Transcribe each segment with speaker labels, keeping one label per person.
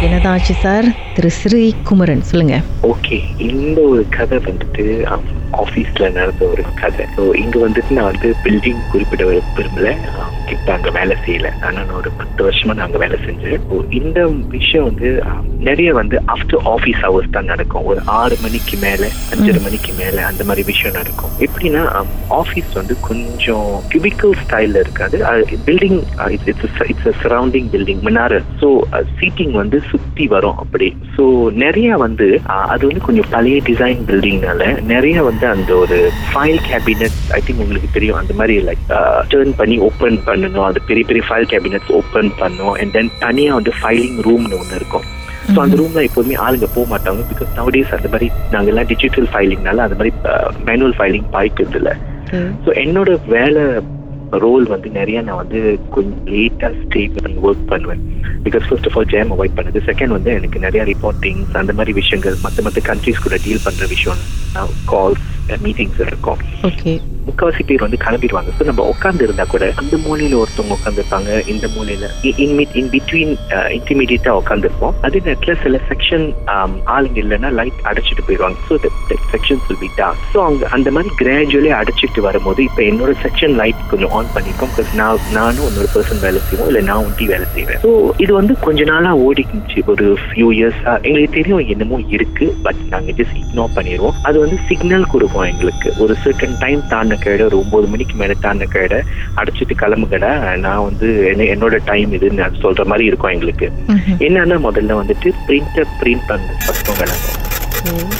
Speaker 1: என்னதான் ஆச்சு சார்? திரு ஸ்ரீ குமரன் சொல்லுங்க.
Speaker 2: ஓகே இந்த ஒரு கதை வந்துட்டு ஆஃபீஸ்ல நடந்த ஒரு கதை. ஸோ இங்க வந்துட்டு நான் வந்து பில்டிங் குறிப்பிட விரும்பல. இப்ப அங்க வேலை செய்யல. ஆனா நான் ஒரு பத்து வருஷமா நான் அங்க வேலை செஞ்சேன். So, இந்த விஷயம் வந்து நிறைய வந்து ஆஃப்டர் ஆஃபீஸ் ஹவர்ஸ் தான் நடக்கும். ஒரு ஆறு மணிக்கு மேல அஞ்சரை மணிக்கு மேல அந்த மாதிரி விஷயம் நடக்கும். எப்படின்னா ஆஃபீஸ் வந்து கொஞ்சம் கியூபிக்கல் ஸ்டைல்ல இருக்காது. Building it's it's surrounding building மினாரல் so seating வந்து சுத்தி வரும் அப்படி. ஸோ நிறைய வந்து அது வந்து கொஞ்சம் பழைய டிசைன் பில்டிங்னால நிறைய வந்து அந்த ஒரு ஃபைல் கேபினட் ஐ திங்க் உங்களுக்கு தெரியும் அந்த மாதிரி லைக் டேர்ன் பண்ணி ஓப்பன் பண்ணணும். அது பெரிய பெரிய ஃபைல் கேபினட்ஸ் ஓப்பன் பண்ணும் அண்ட் தென் தனியா வந்து ஃபைலிங் ரூம்னு ஒன்று இருக்கும். ஸோ அந்த ரூம்ல எப்போதுமே ஆளுங்க போக மாட்டாங்க. பிகாஸ் நவடேஸ் அந்த மாதிரி நாங்கெல்லாம் டிஜிட்டல் ஃபைலிங்னால அந்த மாதிரி மேனுவல் ஃபைலிங் பாய்க்கிறது இல்லை. ஸோ என்னோட வேலை ரோல் வந்து நிறைய நான் வந்து கொஞ்சம் லேட்டாக ஸ்டே பண்ணி ஒர்க் பண்ணுவேன். Because first of all jam avoid பண்ணுது. செகண்ட் வந்து எனக்கு நிறைய ரிப்போர்ட்டிங்ஸ் அந்த மாதிரி விஷயங்கள் மற்ற மற்ற கண்ட்ரிஸ் கூட டீல் பண்ணுற விஷயம் கால்ஸ் மீட்டிங்ஸ் இருக்கும்.
Speaker 1: ஓகே
Speaker 2: முக்காவாசி பேர் வந்து கிளம்பிடுவாங்க. ஸோ நம்ம உட்காந்து இருந்தா கூட அந்த மூலையில ஒருத்தவங்க உட்காந்துருப்பாங்க இந்த மூலையில இன் இன் பிட்வீன் இன்டிமீடியட்டா உட்காந்துருப்போம் அதே நேரத்தில் சில செக்ஷன் ஆளுங்க இல்லைன்னா லைட் அடைச்சிட்டு போயிடுவாங்க. So section will be dark so அவங்க அந்த மாதிரி கிராஜுவலி அடைச்சிட்டு வரும்போது இப்போ என்னோட செக்ஷன் லைட் கொஞ்சம் ஆன் பண்ணிருக்கோம் பிகாஸ் நான் நானும் இன்னொரு பர்சன் வேலை செய்வோம். இல்லை நான் ஒண்டி வேலை செய்வேன். ஸோ இது வந்து கொஞ்ச நாளா ஓடிக்கிச்சு. ஒரு ஃபியூ இயர்ஸா எங்களுக்கு தெரியும் என்னமோ இருக்கு. பட் நாங்கள் ஜஸ்ட் இக்னோர் பண்ணிடுவோம் அது வந்து சிக்னல் கொடுக்கும் எங்களுக்கு. ஒரு சர்டன் டைம் தாண்டின கைட ஒரு ஒன்பது மணிக்கு மேல தாண்டின கைட அடைச்சிட்டு கிளம்புகடா நான் வந்து என்ன- என்னோட டைம் இதுன்னு நான் சொல்ற மாதிரி இருக்கும் எங்களுக்கு. என்னன்னா முதல்ல வந்துட்டு பிரிண்டர் பிரிண்ட் பண்ண சத்தம் விளங்கும்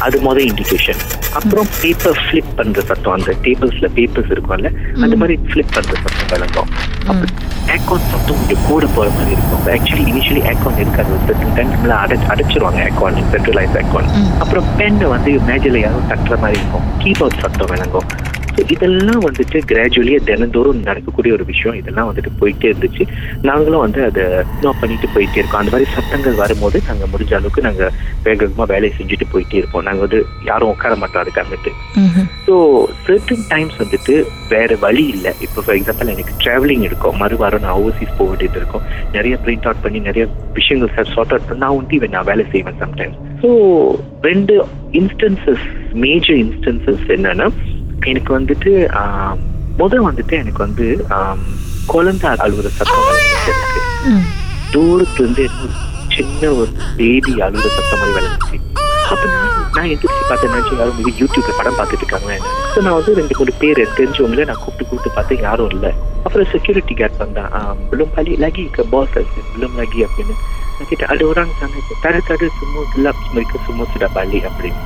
Speaker 2: அது முதல் இண்டிகேஷன் அப்புறம் பேப்பர் ஃபிளிப் பண்ற சத்தம் அந்த டேபிள்ஸ்ல பேப்பர்ஸ் இருக்கும்ல அந்த மாதிரி ஃபிளிப் பண்ற சத்தம் அப்புறம் ஏக்கான் சத்தம் கொஞ்சம் கூட போற மாதிரி இருக்கும். ஆக்சுவலி இனிஷியலி ஏக்கான் இருக்காது. ஒரு டைம்ல அடை அடைச்சிருவாங்க ஏக்கான் சென்ட்ரலைஸ் ஏக்கான் அப்புறம் பென்னை வந்து மேஜையில யாரும் தட்டுற மாதிரி இருக்கும். கீபோர்ட் சத்தம் விளங்கும். இதெல்லாம் வந்துட்டு கிராஜுவலியாக தினந்தோறும் நடக்கக்கூடிய ஒரு விஷயம். இதெல்லாம் வந்துட்டு போயிட்டே இருந்துச்சு. நாங்களும் வந்து அதை இன்னும் பண்ணிட்டு போயிட்டே இருக்கோம். அந்த மாதிரி சத்தங்கள் வரும்போது நாங்கள் முடிஞ்ச அளவுக்கு நாங்கள் வேகமாக வேலையை செஞ்சுட்டு போயிட்டே இருப்போம். நாங்கள் வந்து யாரும் உட்கார மாட்டோம் அதுக்காகட்டு ஸோ certain டைம்ஸ் வந்துட்டு வேற வழி இல்லை. இப்போ ஃபார் எக்ஸாம்பிள் எனக்கு டிராவலிங் இருக்கும். மறுவாரம் நான் ஓவர்சீஸ் போக வேண்டியது இருக்கும். நிறைய பிரிண்ட் அவுட் பண்ணி நிறைய விஷயங்கள் சார் சார்ட் அவுட் பண்ணி நான் ஒண்டி நான் வேலை செய்வேன் சம்டைம்ஸ் ஸோ ரெண்டு இன்ஸ்டன்சஸ் மேஜர் இன்ஸ்டன்சஸ் என்னன்னா எனக்கு வந்துட்டு ஆம், முத வந்துட்டு எனக்கு வந்து குழந்தை அழுகுற சத்தம் எனக்கு தூரத்துல இருந்து ஒரு சின்ன ஒரு பேபி அழுகுற சத்தம் மாதிரி விளைஞ்சிச்சு அப்ப நான் எந்திரிச்சு பார்த்தேன். நினைச்சு யாரும் மிக யூடியூப்ல படம் பார்த்துட்டு இருக்காங்க ஸோ நான் வந்து ரெண்டு மூணு பேர் தெரிஞ்சவங்கள நான் கூப்பிட்டு கூப்பிட்டு பார்த்தேன். யாரும் இல்லை. அப்புறம் செக்யூரிட்டி கார்டு வந்தான். belum balik lagi ke bos saya belum lagi அப்படின்னு. நான் கேட்டேன் ada orang sana tadi tadi semua gelap mereka semua sudah balik அப்படின்னு.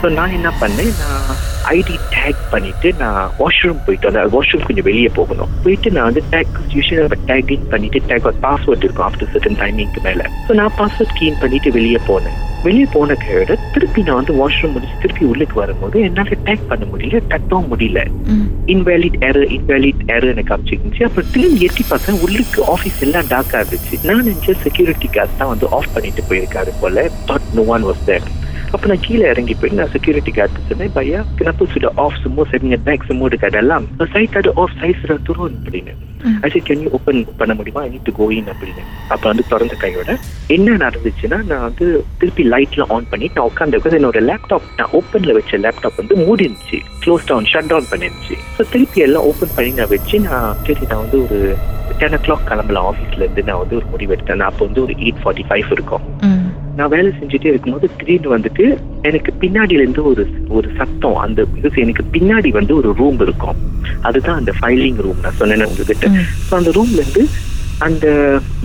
Speaker 2: ஸோ நான் என்ன பண்ணேன்? நான் ஐடி டேக் பண்ணிட்டு நான் வாஷ்ரூம் போயிட்டு வந்தேன். வாஷ்ரூம் கொஞ்சம் வெளியே போகணும். போயிட்டு நான் வந்து டேக் யூஸ்வலாக டேக் இன் பண்ணிட்டு டேக் பாஸ்வேர்ட் இருக்கும் ஆஃப்டர் சர்டன் டைமிங்க்கு மேலே. ஸோ நான் பாஸ்வேர்ட் கீன் பண்ணிட்டு வெளியே போனேன். வெளியே போன கையோட திருப்பி நான் வந்து வாஷ்ரூம் முடிச்சு திருப்பி உள்ளுக்கு வரும்போது என்னால் டேக் பண்ண முடியல தட்டவும் முடியல. இன்வேலிட் எரர் இன்வேலிட் எரர் எனக்கு காமிச்சிருந்துச்சு அப்புறம் திரும்பி எட்டி பார்த்தேன் உள்ளுக்கு ஆஃபீஸ் எல்லாம் டார்க்கா இருந்துச்சு. நான் நினைச்சேன் செக்யூரிட்டி கார்டு தான் வந்து ஆஃப் பண்ணிட்டு போயிருக்காரு போல but no one was there அப்ப நான் கீழே இறங்கி போய் நான் செக்யூரிட்டி கார்டு சொன்னேன் பையா kenapa sudah off semua? Saya punya bag semua dekat dalam. Saya tak ada off. Saya sudah turun அப்படின்னு I said can you open பண்ண முடியுமா I need to go in அப்படின்னு அப்ப வந்து திறந்த கையோட என்ன நடந்துச்சுன்னா நான் வந்து திருப்பி லைட்ல ஆன் பண்ணி நான் உட்காந்து என்னோட லேப்டாப் நான் ஓப்பன்ல வச்ச லேப்டாப் வந்து மூடி இருந்துச்சு க்ளோஸ் டவுன் ஷட் டவுன் பண்ணிருந்துச்சு ஸோ திருப்பி எல்லாம் ஓப்பன் பண்ணி நான் வச்சு நான் சரி நான் வந்து ஒரு டென் ஓ கிளாக் கிளம்பலாம் ஆஃபீஸ்ல இருந்து நான் வந்து ஒரு முடிவு எடுத்தேன் நான் அப்போ வந்து ஒரு எயிட் ஃபார்ட்டி ஃபைவ் இருக்கும் நான் வேலை செஞ்சுட்டே இருக்கும்போது திடீர்னு வந்துட்டு எனக்கு பின்னாடில இருந்து ஒரு ஒரு சத்தம் அந்த because எனக்கு பின்னாடி வந்து ஒரு ரூம் இருக்கும். அதுதான் அந்த ஃபைலிங் ரூம் நான் சொன்னேன் உங்ககிட்ட. ஸோ அந்த ரூம்ல இருந்து அந்த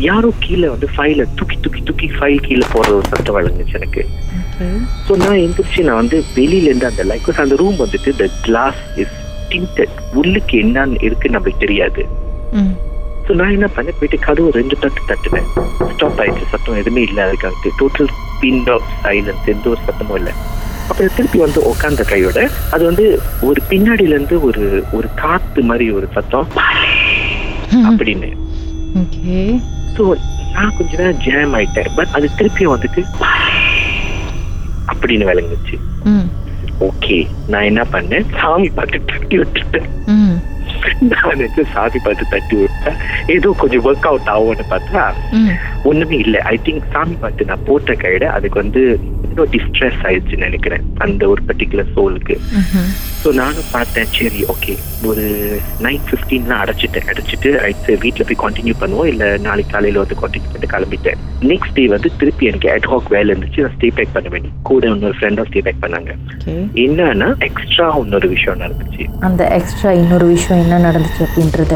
Speaker 2: யாரோ கீழே வந்து ஃபைல தூக்கி தூக்கி தூக்கி ஃபைல் கீழே போடுற ஒரு சத்தம் வழங்குச்சு எனக்கு. ஸோ நான் எந்திரிச்சு நான் வந்து வெளியில இருந்து அந்த லைக் அந்த ரூம் வந்துட்டு த கிளாஸ் இஸ் டிண்டட் உள்ளுக்கு என்னன்னு இருக்கு நம்மளுக்கு தெரியாது. ஸோ நான் என்ன பண்ணேன் போயிட்டு கதவு ரெண்டு தட்டு தட்டுனேன் ஸ்டாப் ஆயிடுச்சு சத்தம் எதுவுமே இல்லை அதுக்காக டோட்டல் பின் ஆஃப் சைலன்ஸ் எந்த ஒரு சத்தமும் இல்லை. அப்புறம் திருப்பி வந்து உட்காந்த கையோட அது வந்து ஒரு பின்னாடில இருந்து ஒரு ஒரு காத்து மாதிரி ஒரு சத்தம். அப்படின்னு. ஸோ நான் கொஞ்ச நேரம் ஜாம் ஆயிட்டேன். பட் அது திருப்பியும் வந்துட்டு அப்படின்னு விளங்குச்சு. ஓகே நான் என்ன பண்ணேன்? சாமி பாட்டு தட்டி விட்டுட்டேன். நான் வந்து சாமி பாட்டு தட்டி விட்டேன் ஏதோ கொஞ்சம் ஒர்க் அவுட் ஆகும்னு பார்த்தா ஒண்ணுமே இல்லை. ஐ திங்க் சாமி பாட்டு நான் போட்ட கையில அதுக்கு வந்து இன்னும் டிஸ்ட்ரெஸ் ஆயிடுச்சுன்னு நினைக்கிறேன் அந்த ஒரு பர்டிகுலர் சோலுக்கு. ஸோ நானும் பார்த்தேன் சரி ஓகே ஒரு நைன் ஃபிஃப்டீன்லாம் அடைச்சிட்டேன். அடைச்சிட்டு ரைட் வீட்டில் போய் கண்டினியூ பண்ணுவோம் இல்லை நாளைக்கு காலையில் வந்து கண்டினியூ பண்ணிட்டு கிளம்பிட்டேன். நெக்ஸ்ட் டே வந்து திருப்பி எனக்கு அட்ஹாக் வேலை இருந்துச்சு. நான் ஸ்டே பேக் பண்ண வேண்டி கூட இன்னொரு ஃப்ரெண்டாக ஸ்டே பேக் பண்ணாங்க. என்னன்னா எக்ஸ்ட்ரா இன்னொரு விஷயம் நடந்துச்சு.
Speaker 3: அந்த எக்ஸ்ட்ரா இன்னொரு விஷயம் என்ன நடந்துச்சு அப்படின்றத